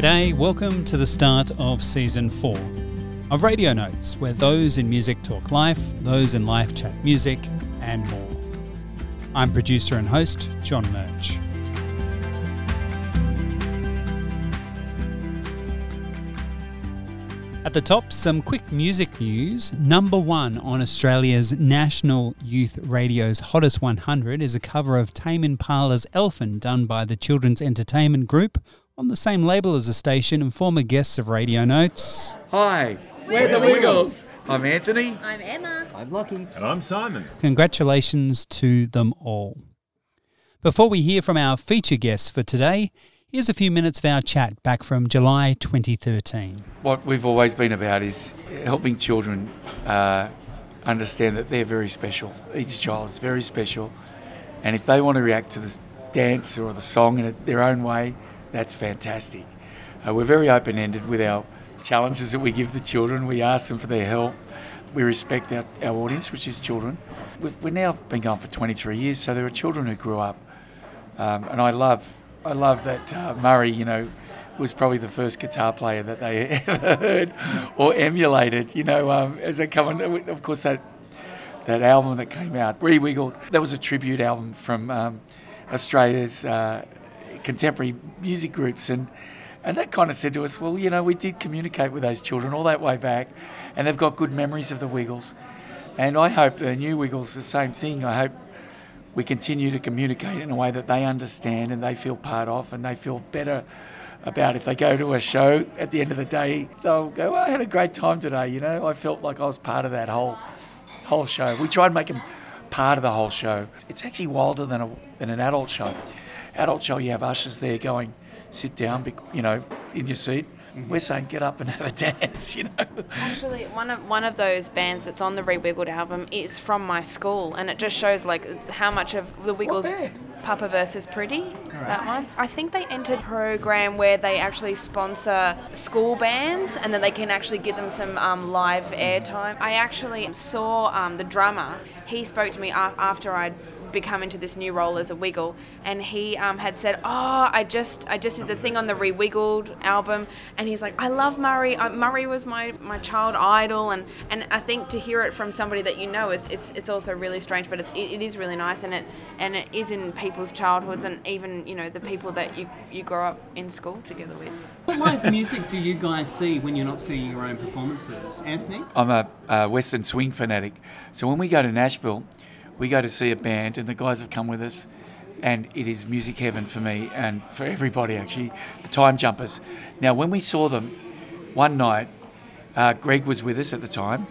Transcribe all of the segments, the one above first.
G'day, welcome to the start of season four of Radio Notes, where those in music talk life, those in life chat music, and more. I'm producer and host, John Murch. At the top, some quick music news. Number one on Australia's National Youth Radio's Hottest 100 is a cover of Tame Impala's Elephant done by the Children's Entertainment Group on the same label as the station and former guests of Radio Notes. Hi, we're, the Wiggles. I'm Anthony. I'm Emma. I'm Lachy. And I'm Simon. Congratulations to them all. Before we hear from our feature guests for today, here's a few minutes of our chat back from July 2013. What we've always been about is helping children uh, understand that they're very special. Each child is very special. And if they want to react to the dance or the song in their own way, that's fantastic. Uh, we're very open ended with our challenges that we give the children. We ask them for their help. We respect our, our audience, which is children. We've, we've now been going for 23 years, so there are children who grew up. Um, and I love, I love that uh, Murray, you know, was probably the first guitar player that they ever heard or emulated. You know, um, as they come on, of course that that album that came out, Rewiggled, that was a tribute album from um, Australia's uh, contemporary music groups, and and that kind of said to us, well, you know, we did communicate with those children all that way back, and they've got good memories of the Wiggles, and I hope the new Wiggles the same thing. I hope we continue to communicate in a way that they understand and they feel part of, and they feel better about if they go to a show at the end of the day, they'll go, well, I had a great time today. You know, I felt like I was part of that whole whole show. We try and make them part of the whole show. It's actually wilder than a than an adult show adult show, you have ushers there going, sit down, you know, in your seat. Mm-hmm. We're saying get up and have a dance, you know. Actually, one of one of those bands that's on the Rewiggled album is from my school, and it just shows like how much of the Wiggles. Papa versus Pretty, right. that one. I think they entered a program where they actually sponsor school bands and then they can actually give them some um, live airtime. I actually saw um, the drummer. He spoke to me after I'd become into this new role as a wiggle, and he um, had said, "Oh, I just I just did the thing on the Rewiggled album," and he's like, "I love Murray. I, Murray was my, my child idol," and, and I think to hear it from somebody that you know is it's, it's also really strange, but it's, it, it is really nice, and it and it is in people's childhoods, and even you know the people that you you grow up in school together with. What live music do you guys see when you're not seeing your own performances, Anthony? I'm a, a Western swing fanatic, so when we go to Nashville we go to see a band, and the guys have come with us, and it is music heaven for me and for everybody actually. The Time Jumpers. Now, when we saw them one night, uh, Greg was with us at the time.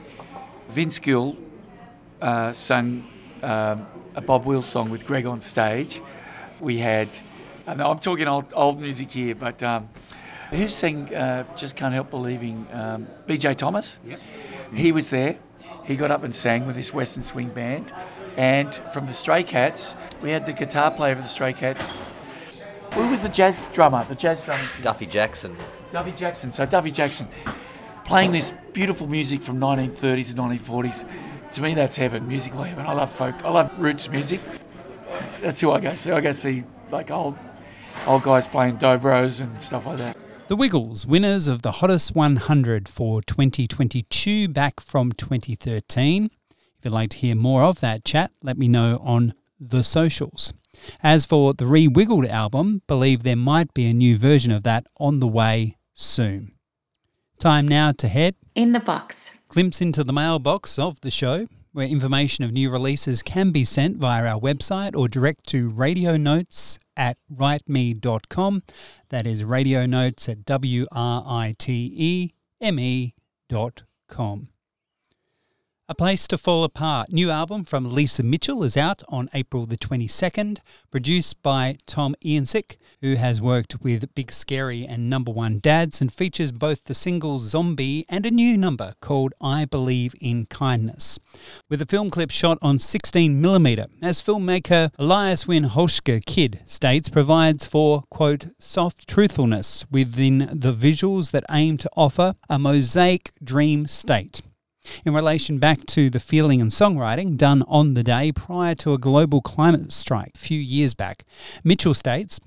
Vince Gill uh, sung um, a Bob Wills song with Greg on stage. We had, I'm talking old, old music here, but um, who sang uh, Just Can't Help Believing? Um, BJ Thomas. Yep. He was there. He got up and sang with this Western Swing Band. And from the Stray Cats, we had the guitar player of the Stray Cats. Who was the jazz drummer? The jazz drummer? Duffy Jackson. Duffy Jackson. So Duffy Jackson playing this beautiful music from 1930s and 1940s. To me, that's heaven, musical heaven. I love folk. I love roots music. That's who I go see. I go see like old, old guys playing dobros and stuff like that. The Wiggles, winners of the Hottest 100 for 2022 back from 2013. If you'd like to hear more of that chat, let me know on the socials. As for the Rewiggled album, believe there might be a new version of that on the way soon. Time now to head in the box. Glimpse into the mailbox of the show, where information of new releases can be sent via our website or direct to radio notes at writeme.com. That is radio notes at W R I T E M E dot com. A Place to Fall Apart, new album from Lisa Mitchell, is out on April the 22nd, produced by Tom Iansek, who has worked with Big Scary and Number One Dads and features both the single Zombie and a new number called I Believe in Kindness. With a film clip shot on 16mm, as filmmaker Elias Wynn Holschke Kid states, provides for, quote, soft truthfulness within the visuals that aim to offer a mosaic dream state in relation back to the feeling and songwriting done on the day prior to a global climate strike a few years back. Mitchell states,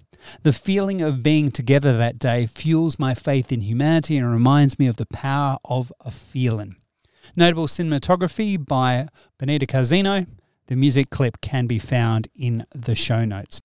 The feeling of being together that day fuels my faith in humanity and reminds me of the power of a feeling. Notable cinematography by Benita Casino. The music clip can be found in the show notes.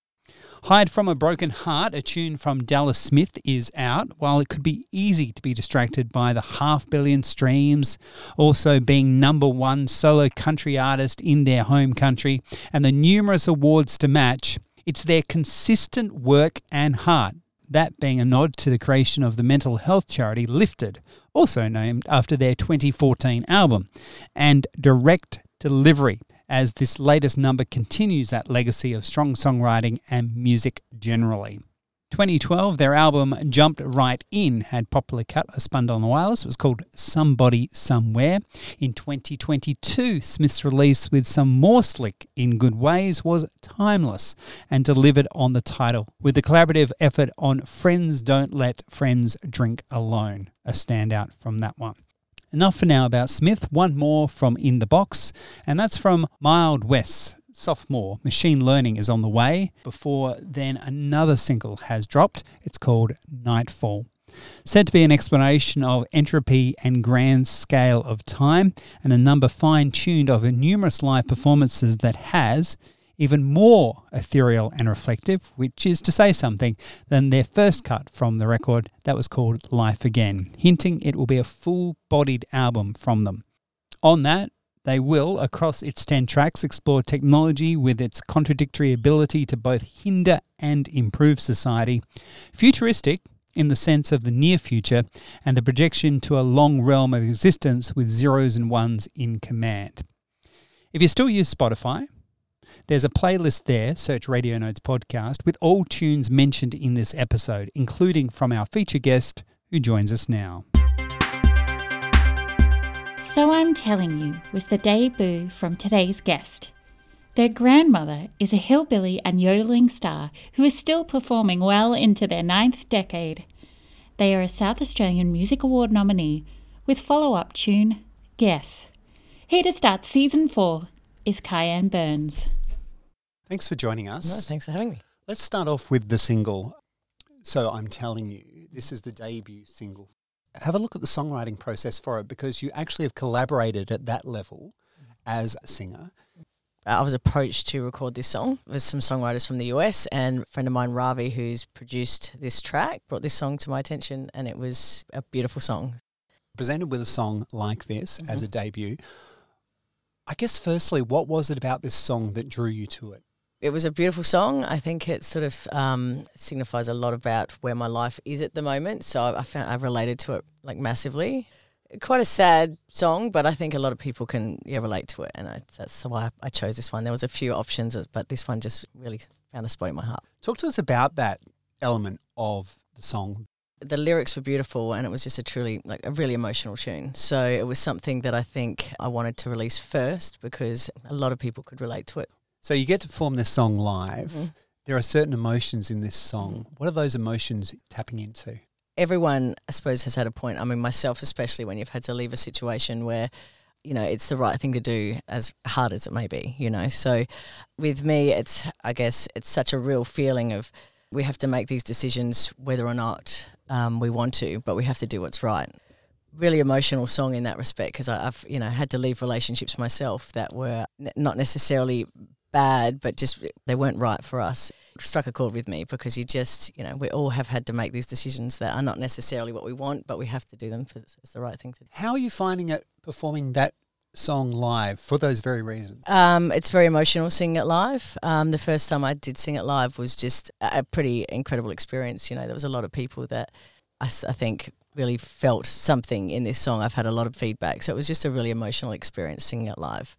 Hide from a Broken Heart, a tune from Dallas Smith, is out. While it could be easy to be distracted by the half billion streams, also being number one solo country artist in their home country, and the numerous awards to match, it's their consistent work and heart. That being a nod to the creation of the mental health charity Lifted, also named after their 2014 album, and direct delivery as this latest number continues that legacy of strong songwriting and music generally. 2012, their album Jumped Right In had popular cut spun on the wireless. It was called Somebody Somewhere. In 2022, Smith's release with some more slick in good ways was timeless and delivered on the title, with the collaborative effort on Friends Don't Let Friends Drink Alone, a standout from that one. Enough for now about Smith. One more from In the Box, and that's from Mild West. Sophomore, Machine Learning is on the way. Before then, another single has dropped. It's called Nightfall. Said to be an explanation of entropy and grand scale of time, and a number fine tuned of numerous live performances that has, even more ethereal and reflective, which is to say something, than their first cut from the record that was called Life Again, hinting it will be a full bodied album from them. On that, they will, across its 10 tracks, explore technology with its contradictory ability to both hinder and improve society, futuristic in the sense of the near future, and the projection to a long realm of existence with zeros and ones in command. If you still use Spotify, there's a playlist there, search Radio Notes Podcast, with all tunes mentioned in this episode, including from our feature guest who joins us now. So I'm Telling You was the debut from today's guest. Their grandmother is a hillbilly and yodeling star who is still performing well into their ninth decade. They are a South Australian Music Award nominee with follow up tune Guess. Here to start season four is Kyan Burns. Thanks for joining us. No, thanks for having me. Let's start off with the single. So I'm telling you, this is the debut single. Have a look at the songwriting process for it because you actually have collaborated at that level as a singer. I was approached to record this song with some songwriters from the US, and a friend of mine, Ravi, who's produced this track, brought this song to my attention, and it was a beautiful song. Presented with a song like this as Mhm. a debut. I guess, firstly, what was it about this song that drew you to it? It was a beautiful song. I think it sort of um, signifies a lot about where my life is at the moment. So I, I found I've related to it like massively. Quite a sad song, but I think a lot of people can yeah relate to it, and I, that's why I chose this one. There was a few options, but this one just really found a spot in my heart. Talk to us about that element of the song. the lyrics were beautiful and it was just a truly like a really emotional tune so it was something that i think i wanted to release first because a lot of people could relate to it So you get to perform this song live. Mhm. There are certain emotions in this song. What are those emotions tapping into? everyone i suppose has had a point i mean myself especially when you've had to leave a situation where you know it's the right thing to do as hard as it may be you know so with me it's i guess it's such a real feeling of we have to make these decisions whether or not um, we want to but we have to do what's right really emotional song in that respect because i've you know had to leave relationships myself that were n- not necessarily bad but just they weren't right for us It struck a chord with me because you just you know we all have had to make these decisions that are not necessarily what we want but we have to do them for it's the right thing to do How are you finding it performing that song live for those very reasons? Um, it's very emotional singing it live. Um, the first time I did sing it live was just a a pretty incredible experience. You know, there was a lot of people that I, I think really felt something in this song. I've had a lot of feedback, so it was just a really emotional experience singing it live.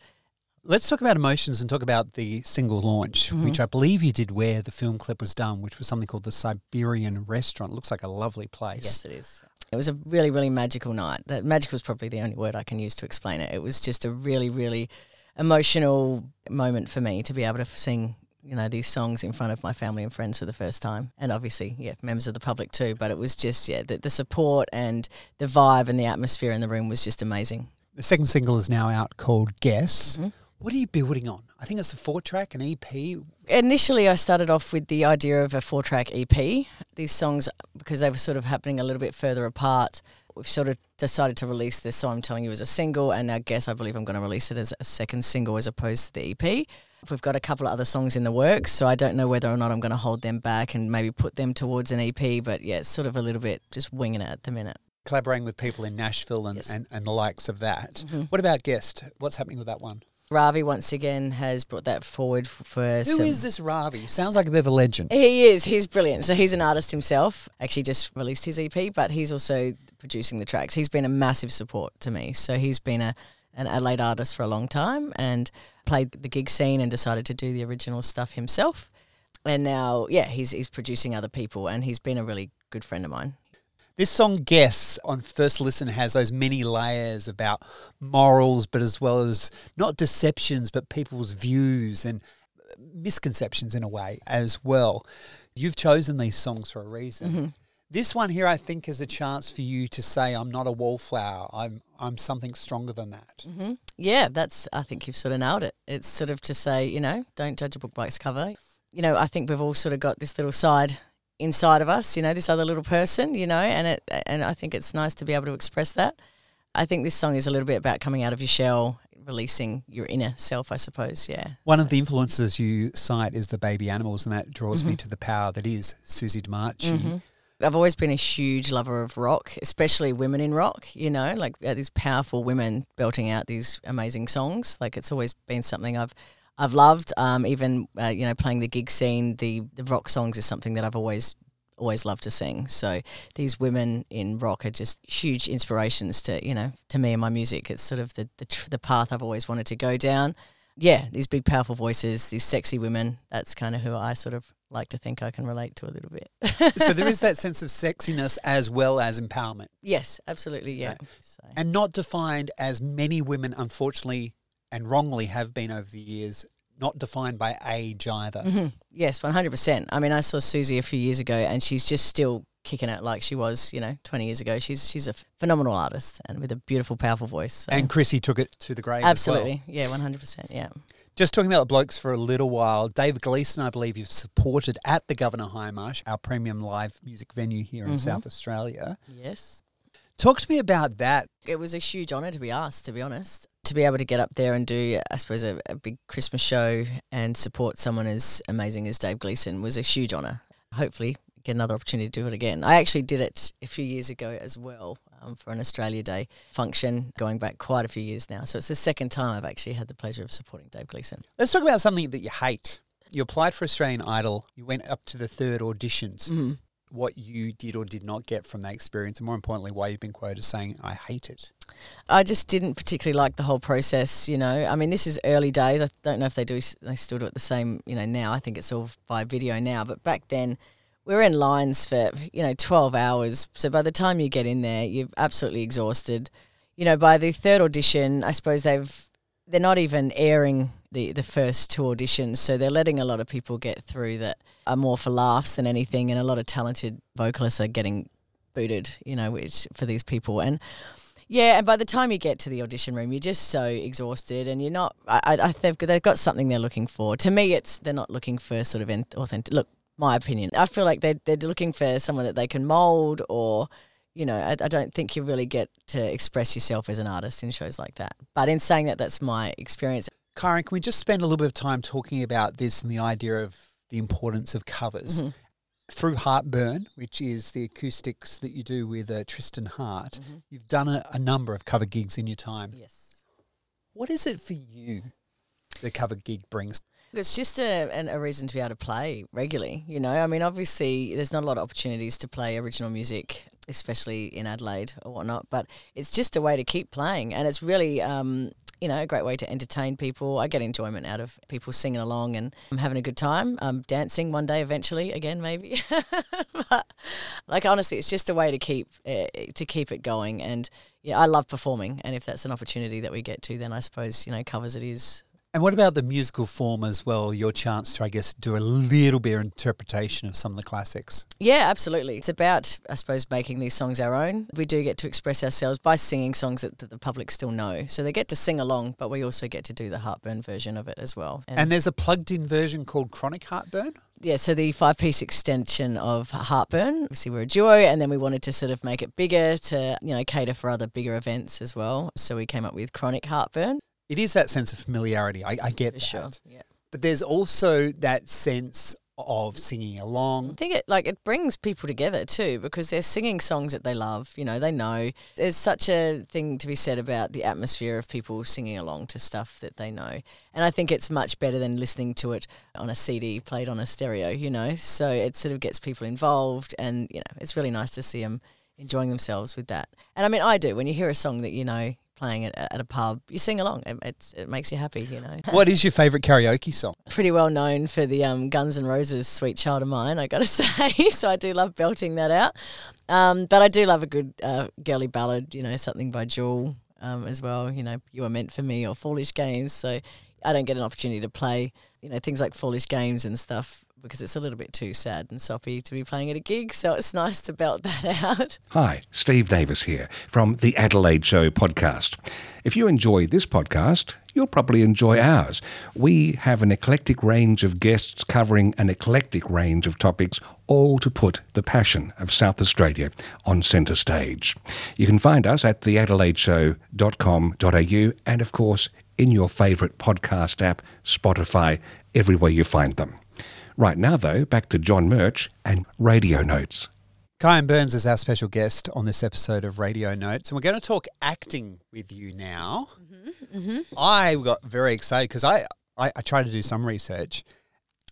Let's talk about emotions and talk about the single launch, Mhm. which I believe you did where the film clip was done, which was something called the Siberian Restaurant. It looks like a lovely place. Yes, it is. It was a really, really magical night. That magical is probably the only word I can use to explain it. It was just a really, really emotional moment for me to be able to sing, you know, these songs in front of my family and friends for the first time, and obviously, yeah, members of the public too. But it was just, yeah, the, the support and the vibe and the atmosphere in the room was just amazing. The second single is now out called Guess. Mhm. What are you building on? I think it's a four track, an EP. Initially, I started off with the idea of a four track EP. These songs, because they were sort of happening a little bit further apart, we've sort of decided to release this So I'm Telling You as a single. And I guess I believe I'm going to release it as a second single as opposed to the EP. We've got a couple of other songs in the works, so I don't know whether or not I'm going to hold them back and maybe put them towards an EP. But yeah, it's sort of a little bit just winging it at the minute. Collaborating with people in Nashville and, Yes. and, and the likes of that. Mm-hmm. What about guest? What's happening with that one? Ravi once again has brought that forward for Who is this Ravi? Sounds like a bit of a legend. He is. He's brilliant. So he's an artist himself. Actually, just released his EP, but he's also producing the tracks. He's been a massive support to me. So he's been a an Adelaide artist for a long time and played the gig scene and decided to do the original stuff himself. And now, yeah, he's he's producing other people, and he's been a really good friend of mine. This song, Guess, on first listen has those many layers about morals, but as well as not deceptions, but people's views and misconceptions in a way as well. You've chosen these songs for a reason. Mm-hmm. This one here, I think, is a chance for you to say, "I'm not a wallflower. I'm I'm something stronger than that." Mm-hmm. Yeah, that's. I think you've sort of nailed it. It's sort of to say, you know, don't judge a book by its cover. You know, I think we've all sort of got this little side inside of us. You know, this other little person. You know, and it and I think it's nice to be able to express that. I think this song is a little bit about coming out of your shell, releasing your inner self. I suppose. Yeah. One of the influences you cite is the baby animals, and that draws me to the power that is Susie DeMarchi. I've always been a huge lover of rock, especially women in rock, you know, like uh, these powerful women belting out these amazing songs. Like it's always been something I've I've loved. Um, even uh, you know, playing the gig scene, the the rock songs is something that I've always always loved to sing. So these women in rock are just huge inspirations to you know to me and my music. It's sort of the the, tr- the path I've always wanted to go down. Yeah, these big powerful voices, these sexy women. That's kind of who I sort of like to think I can relate to a little bit. so there is that sense of sexiness as well as empowerment. Yes, absolutely. Yeah. So, and not defined as many women, unfortunately and wrongly, have been over the years. Not defined by age either. Mm-hmm. yes, one hundred percent. I mean, I saw Susie a few years ago, and she's just still kicking it like she was, you know, twenty years ago. She's she's a phenomenal artist and with a beautiful, powerful voice. so- And Chrissy took it to the grave. as well. absolutely, yeah, one hundred percent. Yeah. Just talking about the blokes for a little while. David Gleeson, I believe you've supported at the Governor Hindmarsh, our premium live music venue here in South Australia. Yes. Talk to me about that. It was a huge honour to be asked, to be honest. To be able to get up there and do, I suppose, a, a big Christmas show and support someone as amazing as Dave Gleeson was a huge honour. Hopefully, get another opportunity to do it again. I actually did it a few years ago as well um, for an Australia Day function, going back quite a few years now. So it's the second time I've actually had the pleasure of supporting Dave Gleeson. Let's talk about something that you hate. You applied for Australian Idol, you went up to the third auditions. Mm-hmm. What you did or did not get from that experience, and more importantly, why you've been quoted saying, I hate it. I just didn't particularly like the whole process. You know, I mean, this is early days. I don't know if they do. They still do it the same. You know, now I think it's all by video now. But back then, we were in lines for you know twelve hours. So by the time you get in there, you're absolutely exhausted. You know, by the third audition, I suppose they've they're not even airing the the first two auditions, so they're letting a lot of people get through that are more for laughs than anything, and a lot of talented vocalists are getting booted. You know, which for these people and. Yeah, and by the time you get to the audition room, you're just so exhausted, and you're not. I, I, they've, they've got something they're looking for. To me, it's they're not looking for sort of authentic. Look, my opinion. I feel like they they're looking for someone that they can mold, or you know, I, I don't think you really get to express yourself as an artist in shows like that. But in saying that, that's my experience. Kyan, can we just spend a little bit of time talking about this and the idea of the importance of covers? Mm-hmm. Through Heartburn, which is the acoustics that you do with uh, Tristan Hart, you've done a, a number of cover gigs in your time. Yes. What is it for you the cover gig brings? It's just a, an, a reason to be able to play regularly. You know, I mean, obviously, there's not a lot of opportunities to play original music, especially in Adelaide or whatnot. But it's just a way to keep playing, and it's really, um, you know, a great way to entertain people. I get enjoyment out of people singing along and I'm having a good time. Um, dancing one day eventually, again maybe. but like honestly, it's just a way to keep uh, to keep it going. And yeah, I love performing, and if that's an opportunity that we get to, then I suppose you know covers it is And what about the musical form as well? Your chance to, I guess, do a little bit of interpretation of some of the classics. Yeah, absolutely. It's about, I suppose, making these songs our own. We do get to express ourselves by singing songs that, that the public still know. So they get to sing along, but we also get to do the heartburn version of it as well. And there's a plugged in version called Chronic Heartburn. yeah, so the five piece extension of Heartburn. Obviously, we're a duo, and then we wanted to sort of make it bigger to, you know, cater for other bigger events as well. So we came up with Chronic Heartburn. It is that sense of familiarity. I, I get For that. sure. Yeah. But there's also that sense of singing along. I think it like it brings people together too because they're singing songs that they love. You know, they know. There's such a thing to be said about the atmosphere of people singing along to stuff that they know, and I think it's much better than listening to it on a CD played on a stereo. You know, so it sort of gets people involved, and you know, it's really nice to see them enjoying themselves with that. And I mean, I do when you hear a song that you know playing at, at a pub, you sing along. It, it makes you happy. You know What is your favourite karaoke song? pretty well known for the um, Guns N' Roses "Sweet Child of Mine." I got to say, so I do love belting that out. Um, but I do love a good uh, girly ballad, you know, something by Jewel um, as well. You know, "You Are Meant for Me" or "Foolish Games." So I don't get an opportunity to play, you know, things like "Foolish Games" and stuff because it's a little bit too sad and soppy to be playing at a gig. So it's nice to belt that out. Hi, Steve Davis here from the Adelaide Show podcast. If you enjoy this podcast, you'll probably enjoy ours. We have an eclectic range of guests covering an eclectic range of topics, all to put the passion of South Australia on centre stage. You can find us at theadelaideshow.com.au and, of course, in your favourite podcast app, Spotify, everywhere you find them. Right now, though, back to John Murch and Radio Notes. Kyan Burns is our special guest on this episode of Radio Notes, and we're going to talk acting with you now. Mm-hmm, mm-hmm. I got very excited because I, I, I tried to do some research.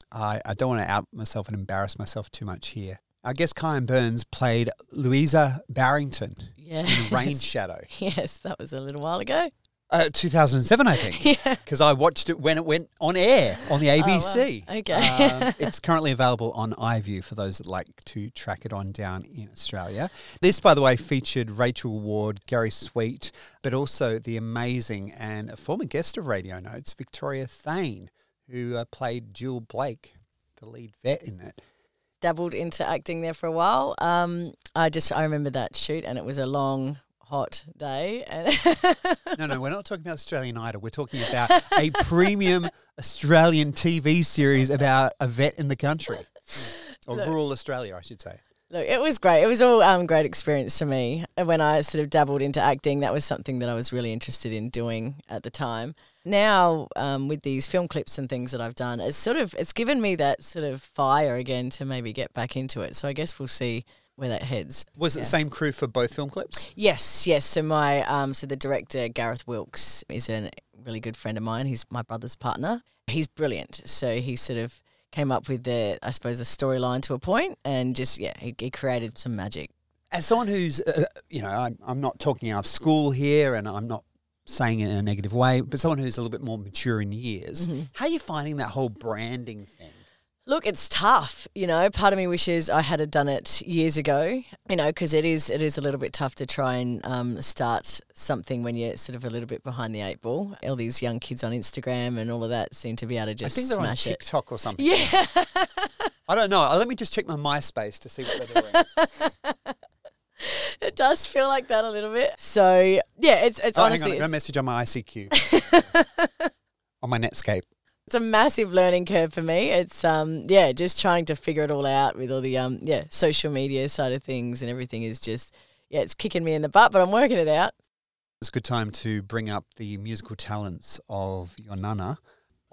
I, I don't want to out myself and embarrass myself too much here. I guess Kyan Burns played Louisa Barrington Yeah. in Rain Shadow. yes, that was a little while ago. Uh, 2007, I think. Yeah. Because I watched it when it went on air on the ABC. Oh, Okay. um, it's currently available on iView for those that like to track it on down in Australia. This, by the way, featured Rachel Ward, Gary Sweet, but also the amazing and a former guest of Radio Notes, Victoria Thaine, who uh, played Jewel Blake, the lead vet in it. dabbled into acting there for a while. Um, I just I remember that shoot, and it was a long, hot day. No, no, we're not talking about Australian Idol. We're talking about a premium Australian TV series about a vet in the country, or rural Australia, I should say. look, it was great. It was all um, great experience for me. And when I sort of dabbled into acting, that was something that I was really interested in doing at the time. Now, um, with these film clips and things that I've done, it's sort of it's given me that sort of fire again to maybe get back into it. So I guess we'll see where that heads. Was it the same crew for both film clips? Yes, yes. So my um, so the director Gareth Wilkes is a really good friend of mine. He's my brother's partner. He's brilliant. So he sort of came up with the I suppose the storyline to a point, and just yeah, he, he created some magic. As someone who's, uh, you know, I'm, I'm not talking out of school here and I'm not saying it in a negative way, but someone who's a little bit more mature in years, how are you finding that whole branding thing? Look, it's tough. You know, part of me wishes I had done it years ago. You know, because it is it is a little bit tough to try and um, start something when you're sort of a little bit behind the eight ball. All these young kids on Instagram and all of that seem to be able to just. I think they're on smash it. TikTok or something. Yeah. I don't know. Let me just check my MySpace to see what they're doing. It does feel like that a little bit. So yeah, it's it's oh, honestly hang on. A it's, message on my ICQ. on my Netscape. It's a massive learning curve for me. It's um yeah, just trying to figure it all out with all the um yeah social media side of things and everything is just yeah it's kicking me in the butt, but I'm working it out. It's a good time to bring up the musical talents of your nana.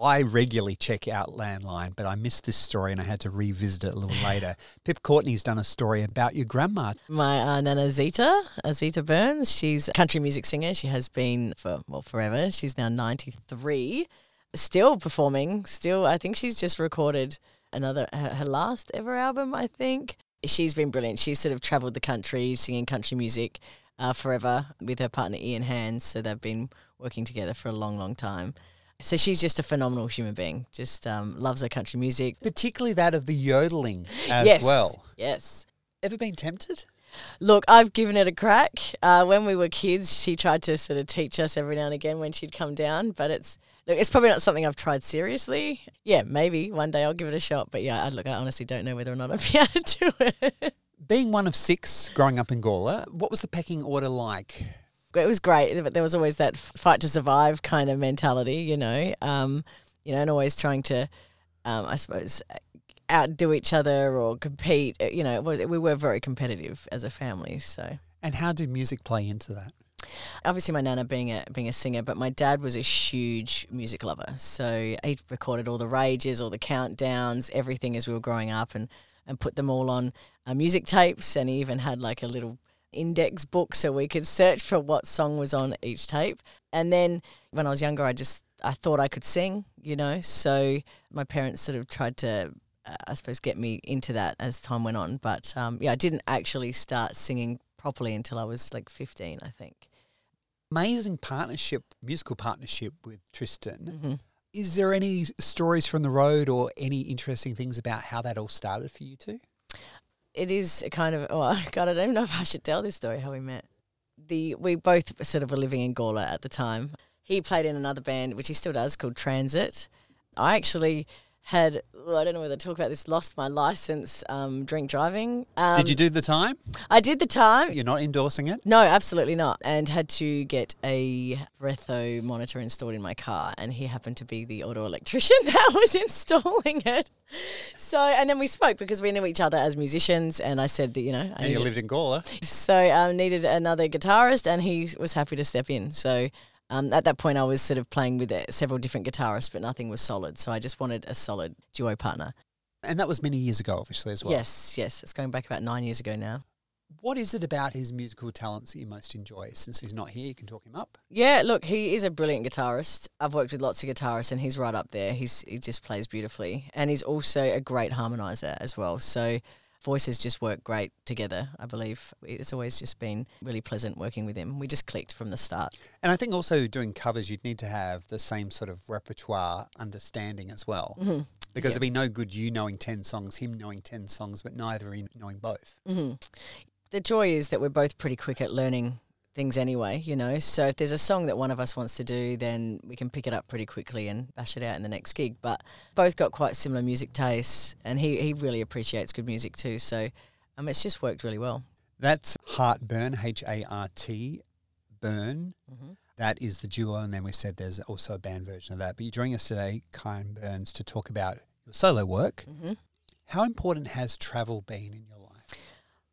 I regularly check out Landline, but I missed this story and I had to revisit it a little later. Pip Courtney's done a story about your grandma. My uh, nana Zeta, Zeta Burns, she's a country music singer. She has been for well forever. She's now 93, still performing. Still, I think she's just recorded another her, her last ever album. I think she's been brilliant. She's sort of travelled the country singing country music uh, forever with her partner Ian Hands. So they've been working together for a long, long time. So she's just a phenomenal human being. Just um, loves her country music Particularly that of the yodeling as yes. well. Yes. Ever been tempted? Look, I've given it a crack. Uh, when we were kids, she tried to sort of teach us every now and again when she'd come down, but it's look, it's probably not something I've tried seriously. Yeah, maybe one day I'll give it a shot, but yeah, I, look, I honestly don't know whether or not I'll be able to do it. Being one of six growing up in Gawler, what was the pecking order like? it was great, but there was always that fight to survive kind of mentality, you know, um, you know, and always trying to, um, I suppose, outdo each other or compete. Uh, You know, it was we were very competitive as a family. So And how did music play into that? Obviously, my nana being a being a singer, but my dad was a huge music lover. So he recorded all the rages, all the countdowns, everything as we were growing up, and and put them all on uh, music tapes. And he even had like a little index book so we could search for what song was on each tape. And then when I was younger, I just I thought I could sing, you know. So my parents sort of tried to, uh, I suppose, get me into that as time went on. But um, yeah, I didn't actually start singing properly until I was like 15, I think. Amazing partnership, musical partnership with Tristan. Mhm. Is there any stories from the road or any interesting things about how that all started for you two? It is a kind of oh God, I don't even know if I should tell this story how we met. The we both sort of were living in Gawler at the time. He played in another band, which he still does, called Transit. I actually had oh, I don't know whether to talk about this. Lost my license, um, drink driving. Um, did you do the time? I did the time. You're not endorsing it? No, absolutely not. And had to get a breatho monitor installed in my car, and he happened to be the auto electrician that was installing it. So, and then we spoke because we knew each other as musicians, and I said that you know, I And you lived in Gawler. so um, needed another guitarist, and he was happy to step in. So. Um, at that point, I was sort of playing with uh, several different guitarists, but nothing was solid. So I just wanted a solid duo partner. And that was many years ago, obviously, as well. Yes, yes, it's going back about nine years ago now. What is it about his musical talents that you most enjoy? Since he's not here, you can talk him up. Yeah, look, he is a brilliant guitarist. I've worked with lots of guitarists, and he's right up there. He's he just plays beautifully, and he's also a great harmonizer as well. So voices just work great together. I believe it's always just been really pleasant working with him. We just clicked from the start. And I think also doing covers, you'd need to have the same sort of repertoire understanding as well. Mm-hmm. Because it'd be no good you knowing 10 songs, him knowing 10 songs, but neither in knowing both. hmm The joy is that we're both pretty quick at learning things anyway, you know. So if there's a song that one of us wants to do, then we can pick it up pretty quickly and bash it out in the next gig. But both got quite similar music tastes, and he, he really appreciates good music too. So um, it's just worked really well. That's Heartburn, H A R T, Burn. Mhm. That is the duo. And then we said there's also a band version of that. But you're joining us today, Kyan Burns, to talk about your solo work. Mhm. How important has travel been in your life?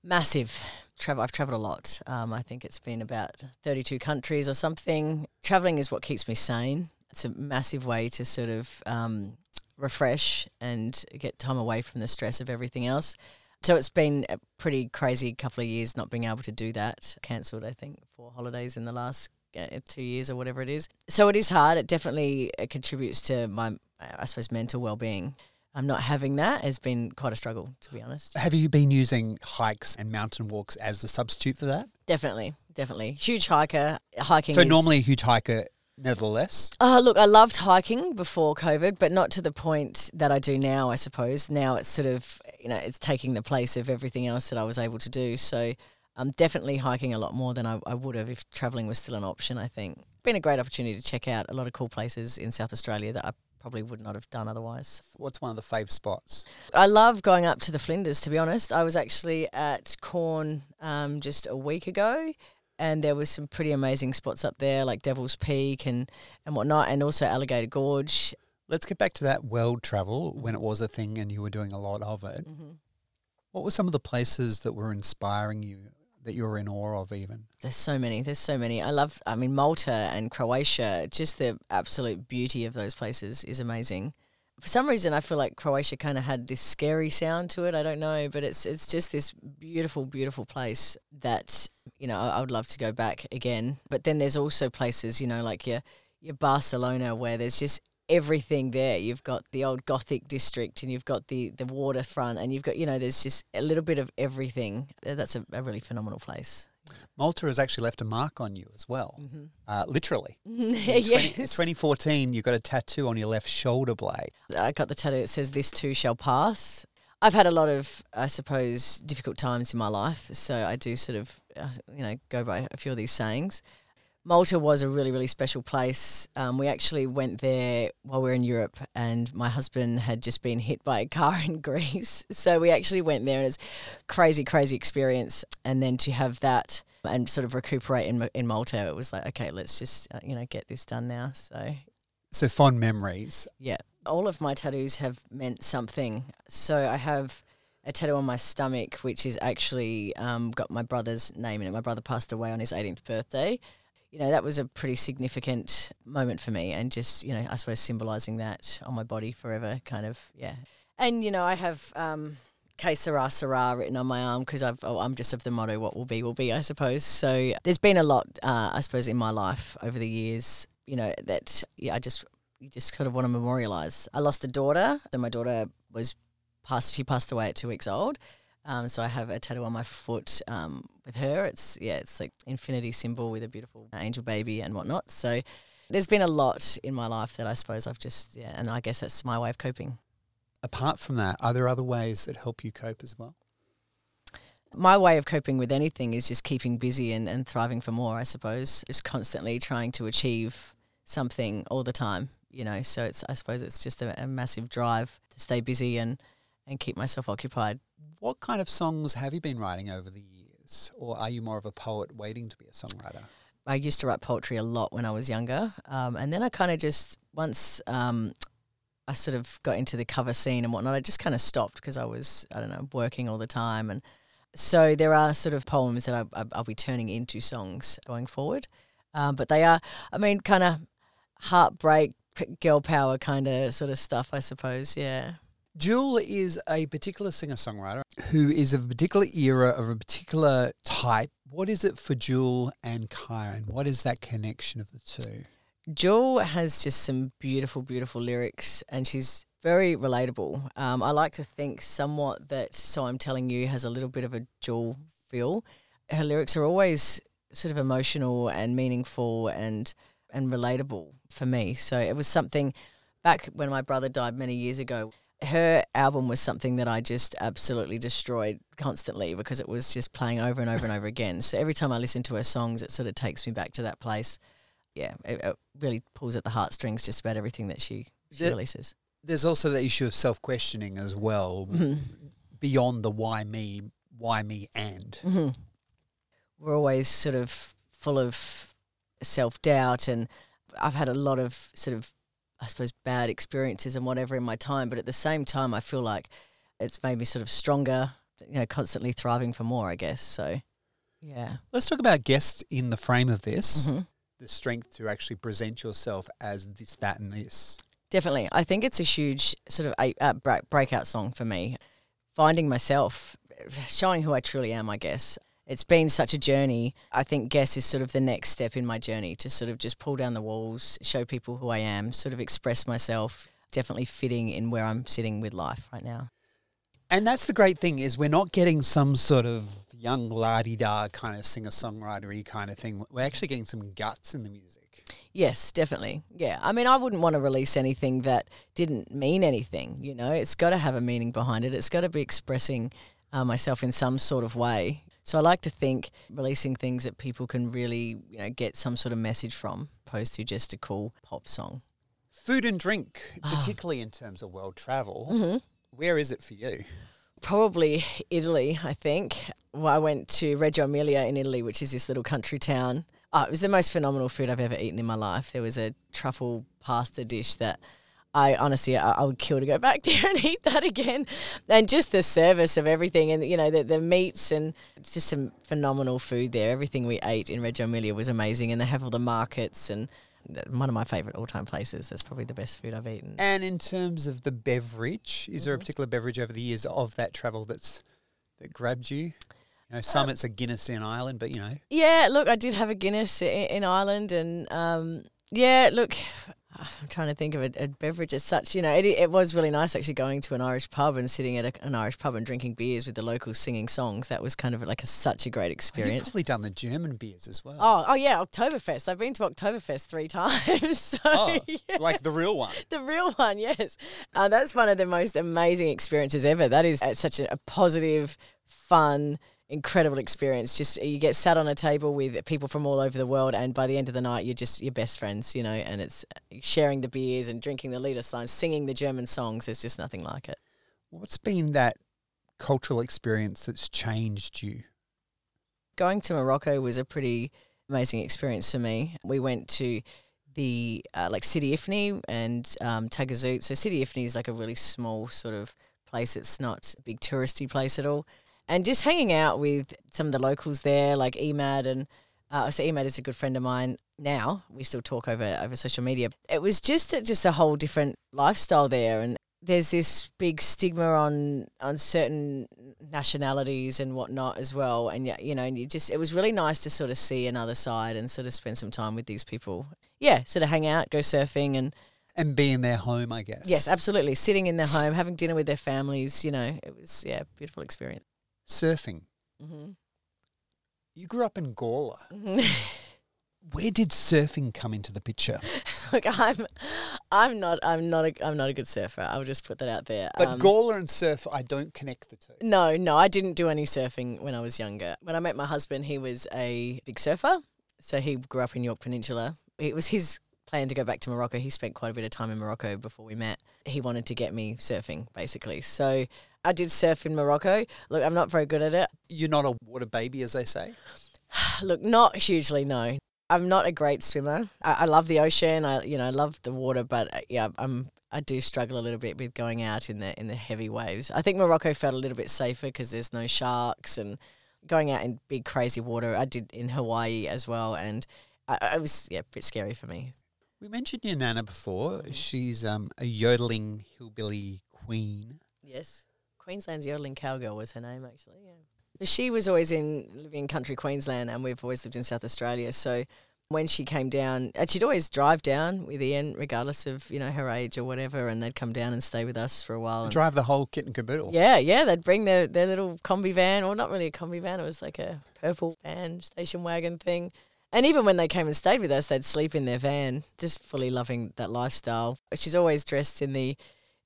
Massive. Travel. I've travelled a lot. Um, I think it's been about 32 countries or something. Travelling is what keeps me sane. It's a massive way to sort of um, refresh and get time away from the stress of everything else. So it's been a pretty crazy couple of years not being able to do that. Cancelled, I think, four holidays in the last uh, two years or whatever it is. So it is hard. It definitely uh, contributes to my, I suppose, mental well-being. I'm not having that has been quite a struggle, to be honest. Have you been using hikes and mountain walks as the substitute for that? Definitely, definitely. Huge hiker. Hiking. So is- normally a huge hiker, nevertheless. Uh, look, I loved hiking before COVID, but not to the point that I do now, I suppose. Now it's sort of, you know, it's taking the place of everything else that I was able to do. So I'm definitely hiking a lot more than I, I would have if travelling was still an option, I think. Been a great opportunity to check out a lot of cool places in South Australia that I probably would not have done otherwise. What's one of the fave spots? I love going up to the Flinders, to be honest. I was actually at Quorn um, just a week ago, and there was some pretty amazing spots up there, like Devil's Peak and, and whatnot, and also Alligator Gorge. Let's get back to that world travel when it was a thing and you were doing a lot of it. Mm-hmm. What were some of the places that were inspiring you, that you're in awe of even? There's so many. There's so many. I love. I mean, Malta and Croatia. Just the absolute beauty of those places is amazing. For some reason, I feel like Croatia kind of had this scary sound to it. I don't know, but it's it's just this beautiful, beautiful place that you know I, would love to go back again. But then there's also places, you know, like your your Barcelona, where there's just everything there. You've got the old Gothic district, and you've got the the waterfront, and you've got you know there's just a little bit of everything. That's a, a really phenomenal place. Malta has actually left a mark on you as well, Mm-hmm. uh, literally. In 20 yes. 2014, you got a tattoo on your left shoulder blade. I got the tattoo that says "This too shall pass." I've had a lot of, I suppose, difficult times in my life. So I do sort of, uh, you know, go by a few of these sayings. Malta was a really, really special place. Um, we actually went there while we were in Europe, and my husband had just been hit by a car in Greece. So we actually went there, and it's crazy, crazy experience. And then to have that and sort of recuperate in, in Malta, it was like, okay, let's just, uh, you know, get this done now. So So fond memories. yeah, all of my tattoos have meant something. So I have a tattoo on my stomach, which is actually um, got my brother's name in it. My brother passed away on his 18th birthday. You know, that was a pretty significant moment for me, and just, you know, I suppose symbolizing that on my body forever, kind of, yeah. And, you know, I have. Um, Que sera, sera written on my arm because I've oh, I'm just of the motto, what will be, will be, I suppose. So there's been a lot, uh, I suppose, in my life over the years, you know, that yeah, I just you just kind of want to memorialize. I lost a daughter, and my daughter was passed. She passed away at two weeks old. Um, so I have a tattoo on my foot um, with her. It's yeah, it's like infinity symbol with a beautiful angel baby and whatnot. So there's been a lot in my life that I suppose I've just yeah, and I guess that's my way of coping. Apart from that, are there other ways that help you cope as well? My way of coping with anything is just keeping busy and, and thriving for more, I suppose. Just constantly trying to achieve something all the time, you know. So it's I suppose it's just a, a massive drive to stay busy and, and keep myself occupied. What kind of songs have you been writing over the years? Or are you more of a poet waiting to be a songwriter? I used to write poetry a lot when I was younger. Um, and then I kind of just, once um, I sort of got into the cover scene and whatnot, I just kind of stopped because I was, I don't know, working all the time. And so there are sort of poems that I, I, I'll be turning into songs going forward. Um, but they are, I mean, kind of heartbreak, girl power kind of sort of stuff, I suppose. Yeah. Jewel is a particular singer songwriter who is of a particular era, of a particular type. What is it for Jewel and Kyan? What is that connection of the two? Jewel has just some beautiful, beautiful lyrics, and she's very relatable. Um, I like to think somewhat that So I'm Telling You has a little bit of a Jewel feel. Her lyrics are always sort of emotional and meaningful and and relatable for me. So it was something back when my brother died many years ago. Her album was something that I just absolutely destroyed constantly because it was just playing over and over and over again. So every time I listen to her songs, it sort of takes me back to that place. Yeah, it, it really pulls at the heartstrings just about everything that she, she The- releases. There's also the issue of self questioning as well, Mhm. beyond the why me, why me and. hmm We're always sort of full of self doubt, and I've had a lot of sort of, I suppose, bad experiences and whatever in my time. But at the same time, I feel like it's made me sort of stronger. You know, constantly thriving for more. I guess so. Yeah. Let's talk about guests in the frame of this. Mhm. The strength to actually present yourself as this, that, and this. Definitely. I think it's a huge sort of a, break, breakout song for me. Finding myself, showing who I truly am, I guess. It's been such a journey. I think Guess is sort of the next step in my journey to sort of just pull down the walls, show people who I am, sort of express myself, definitely fitting in where I'm sitting with life right now. And that's the great thing is we're not getting some sort of young la-di-da kind of singer-songwritery kind of thing. We're actually getting some guts in the music. Yes, definitely. Yeah. I mean, I wouldn't want to release anything that didn't mean anything, you know? It's got to have a meaning behind it. It's got to be expressing uh, myself in some sort of way. So I like to think releasing things that people can really, you know, get some sort of message from, opposed to just a cool pop song. Food and drink, ah. particularly in terms of world travel, mm-hmm. where is it for you? Probably Italy, I think. Well, I went to Reggio Emilia in Italy, which is this little country town. Oh, it was the most phenomenal food I've ever eaten in my life. There was a truffle pasta dish that I honestly, I, I would kill to go back there and eat that again. And just the service of everything and, you know, the, the meats and it's just some phenomenal food there. Everything we ate in Reggio Emilia was amazing. And they have all the markets and one of my favourite all time places. That's probably the best food I've eaten. And in terms of the beverage, is there a particular beverage over the years of that travel that's that grabbed you? You know, some it's a Guinness in Ireland, but you know, Yeah, look, I did have a Guinness in, in Ireland, and um, yeah, look, I'm trying to think of a, a beverage as such. You know, it, it was really nice actually going to an Irish pub and sitting at a, an Irish pub and drinking beers with the locals singing songs. That was kind of like a, such a great experience. You've probably done the German beers as well. Oh, oh yeah, Oktoberfest. I've been to Oktoberfest three times. so, Oh, yeah. like the real one. The real one, yes. Uh, that's one of the most amazing experiences ever. That is uh, such a, a positive, fun, incredible experience. Just you get sat on a table with people from all over the world, and by the end of the night, you're just your best friends, you know. And it's sharing the beers and drinking the leader signs, singing the German songs. There's just nothing like it. What's been that cultural experience that's changed you? Going to Morocco was a pretty amazing experience for me. We went to the uh, like Sidi Ifni and um, Tagazout. So Sidi Ifni is like a really small sort of place. It's not a big touristy place at all. And just hanging out with some of the locals there, like Emad and uh, so Emad is a good friend of mine. Now we still talk over over social media. It was just a, just a whole different lifestyle there, and there's this big stigma on on certain nationalities and whatnot as well. And yeah, you know, and you just it was really nice to sort of see another side and sort of spend some time with these people. Yeah, sort of hang out, go surfing, and And be in their home, I guess. yes, absolutely, sitting in their home, having dinner with their families. You know, it was yeah, beautiful experience. Surfing. hmm You grew up in Gawler. Where did surfing come into the picture? Look, I'm, I'm not, I'm not, a, I'm not a good surfer. I'll just put that out there. But Um, Gawler and surf, I don't connect the two. No, no, I didn't do any surfing when I was younger. When I met my husband, he was a big surfer. So he grew up in Yorke Peninsula. It was his plan to go back to Morocco. He spent quite a bit of time in Morocco before we met. He wanted to get me surfing, basically. So I did surf in Morocco. Look, I'm not very good at it. You're not a water baby, as they say. Look, not hugely, no. I'm not a great swimmer. I, I love the ocean. I, you know, I love the water, but uh, yeah, I'm. I do struggle a little bit with going out in the in the heavy waves. I think Morocco felt a little bit safer because there's no sharks and going out in big crazy water. I did in Hawaii as well, and I, I was yeah a bit scary for me. We mentioned your nana before. She's um, a yodeling hillbilly queen. Yes, Queensland's yodeling cowgirl was her name actually. Yeah, she was always in living in country Queensland, and we've always lived in South Australia. So when she came down, and she'd always drive down with Ian, regardless of you know her age or whatever, and they'd come down and stay with us for a while. and- Drive the whole kit and caboodle. yeah, yeah, they'd bring their, their little combi van, or not really a combi van, it was like a purple van, station wagon thing. And even when they came and stayed with us, they'd sleep in their van, just fully loving that lifestyle. She's always dressed in the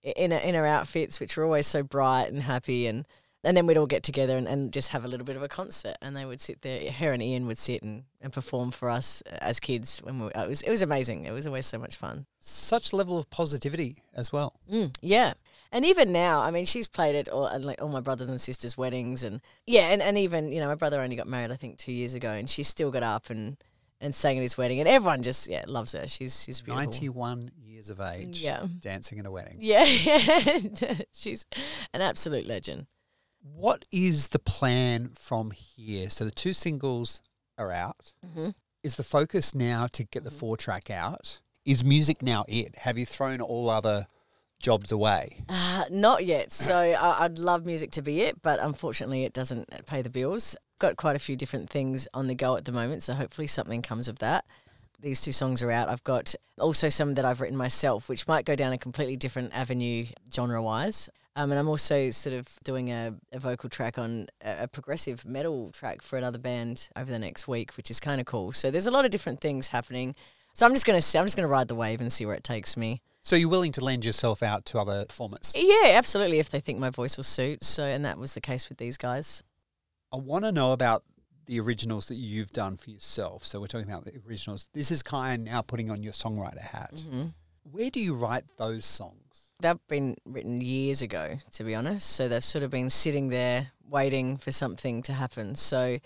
in her, in her outfits, which were always so bright and happy, and and then we'd all get together and, and just have a little bit of a concert, and they would sit there. Her and Ian would sit and, and perform for us as kids when we, it was it was amazing. It was always so much fun. Such level of positivity as well. Mm, yeah. And even now, I mean, she's played at all, like all my brothers and sisters' weddings, and yeah, and, and even you know, my brother only got married I think two years ago, and she still got up and and sang at his wedding, and everyone just yeah loves her. She's she's beautiful. 91 years of age. Yeah. Dancing at a wedding. Yeah, she's an absolute legend. What is the plan from here? So the two singles are out. Mm-hmm. Is the focus now to get the four track out? Is music now it? Have you thrown all other jobs away? Uh, not yet. So I, I'd love music to be it, but unfortunately, it doesn't pay the bills. Got quite a few different things on the go at the moment, so hopefully something comes of that. These two songs are out. I've got also some that I've written myself, which might go down a completely different avenue genre wise. Um, and I'm also sort of doing a, a vocal track on a, a progressive metal track for another band over the next week, which is kind of cool. So there's a lot of different things happening. So I'm just gonna see. I'm just gonna ride the wave and see where it takes me. So you're willing to lend yourself out to other performers? Yeah, absolutely. If they think my voice will suit. So, and that was the case with these guys. I want to know about the originals that you've done for yourself. So we're talking about the originals. This is kind now putting on your songwriter hat. Mhm. Where do you write those songs? They've been written years ago, to be honest. So they've sort of been sitting there waiting for something to happen. So,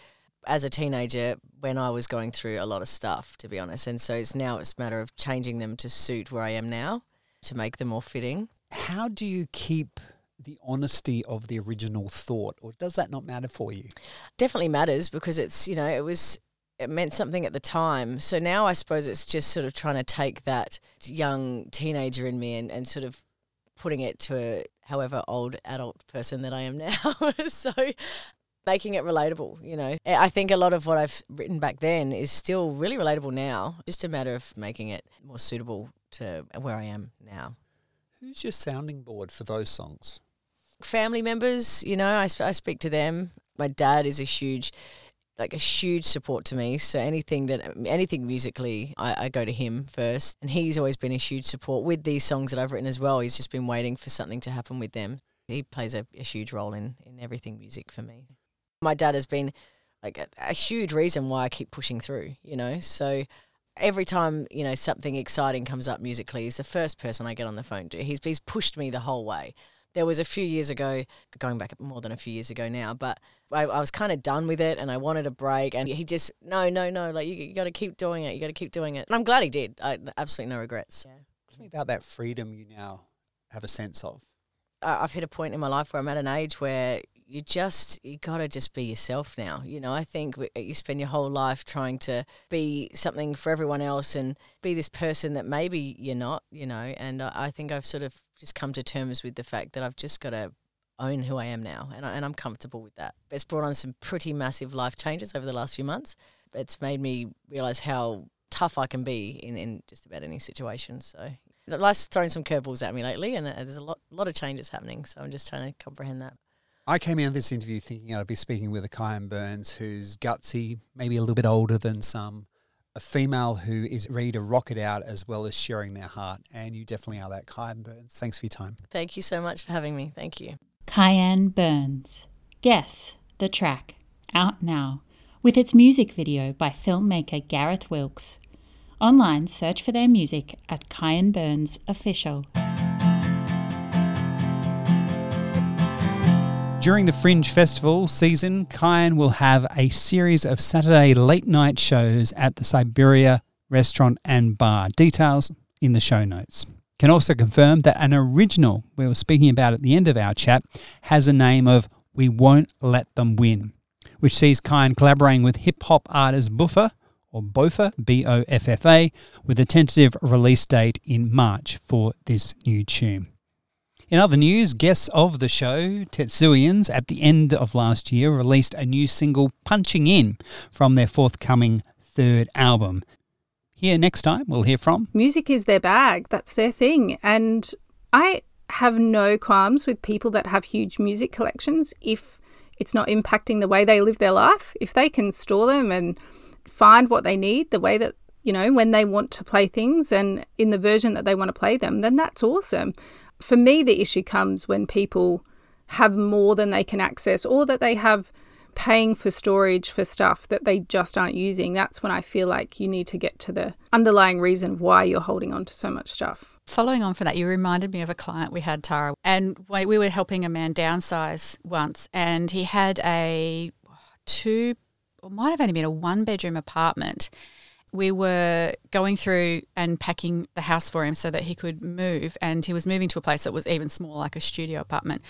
as a teenager, when I was going through a lot of stuff, to be honest, and so it's now it's a matter of changing them to suit where I am now, to make them more fitting. How do you keep the honesty of the original thought, or does that not matter for you? definitely matters because it's you know it was it meant something at the time so now i suppose it's just sort of trying to take that young teenager in me and, and sort of putting it to a however old adult person that i am now so making it relatable you know i think a lot of what i've written back then is still really relatable now just a matter of making it more suitable to where I am now. Who's your sounding board for those songs? Family members, you know, I, sp- I speak to them. My dad is a huge, like a huge support to me. So anything that anything musically, I, I go to him first, and he's always been a huge support with these songs that I've written as well. He's just been waiting for something to happen with them. He plays a, a huge role in in everything music for me. My dad has been like a, a huge reason why I keep pushing through. You know, so every time you know something exciting comes up musically, he's the first person I get on the phone to. He's he's pushed me the whole way. There was a few years ago, going back more than a few years ago now, but I, I was kind of done with it and I wanted a break. And he just, no, no, no, like you, you got to keep doing it. You got to keep doing it. And I'm glad he did. I absolutely no regrets. Yeah. Tell me about that freedom you now have a sense of. I- I've hit a point in my life where I'm at an age where you just you gotta just be yourself now. You know, I think you spend your whole life trying to be something for everyone else and be this person that maybe you're not. You know, and I, I think I've sort of just come to terms with the fact that I've just got to own who I am now, and I, and I'm comfortable with that. It's brought on some pretty massive life changes over the last few months. It's made me realize how tough I can be in, in just about any situation. So life's throwing some curveballs at me lately, and uh, there's a lot lot of changes happening. So I'm just trying to comprehend that. I came into this interview thinking I'd be speaking with a Kyan Burns who's gutsy, maybe a little bit older than some, a female who is ready to rock it out as well as sharing their heart. And you definitely are that, Kyan Burns. Thanks for your time. Thank you so much for having me. Thank you. Kyan Burns. Guess the track. Out now. With its music video by filmmaker Gareth Wilkes. Online, search for their music at Kyan Burns Official. During the Fringe Festival season, Kyan will have a series of Saturday late night shows at the Siberia restaurant and bar. Details in the show notes. Can also confirm that an original we were speaking about at the end of our chat has a name of We Won't Let Them Win, which sees Kyan collaborating with hip hop artist Buffer or Bofa, B O F F A, with a tentative release date in March for this new tune. In other news, guests of the show, Tetsuians, at the end of last year released a new single, Punching In, from their forthcoming third album. Here next time, we'll hear from music is their bag. That's their thing. And I have no qualms with people that have huge music collections if it's not impacting the way they live their life. If they can store them and find what they need the way that, you know, when they want to play things and in the version that they want to play them, then that's awesome. For me, the issue comes when people have more than they can access or that they have paying for storage for stuff that they just aren't using, that's when I feel like you need to get to the underlying reason why you're holding on to so much stuff. Following on from that, you reminded me of a client we had, Tara, and we we were helping a man downsize once, and he had a two, or might have only been a one bedroom apartment. We were going through and packing the house for him so that he could move, and he was moving to a place that was even smaller, like a studio apartment.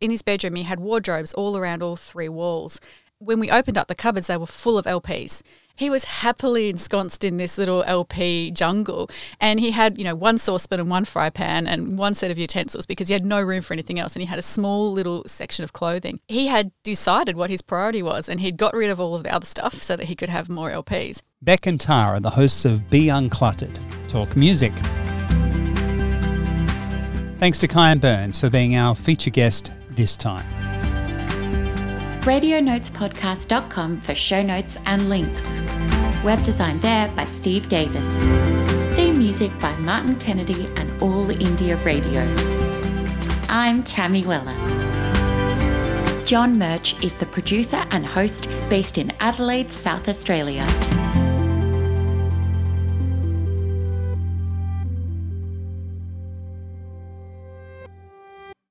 In his bedroom, he had wardrobes all around all three walls. When we opened up the cupboards, they were full of LPs. He was happily ensconced in this little LP jungle, and he had, you know, one saucepan and one fry pan and one set of utensils because he had no room for anything else, and he had a small little section of clothing. He had decided what his priority was, and he'd got rid of all of the other stuff so that he could have more LPs. Beck and Tara, the hosts of Be Uncluttered, talk music. Thanks to Kyan Burns for being our feature guest this time. RadioNotesPodcast.com for show notes and links. Web design there by Steve Davis. Theme music by Martin Kennedy and All India Radio. I'm Tammy Weller. John Murch is the producer and host based in Adelaide, South Australia.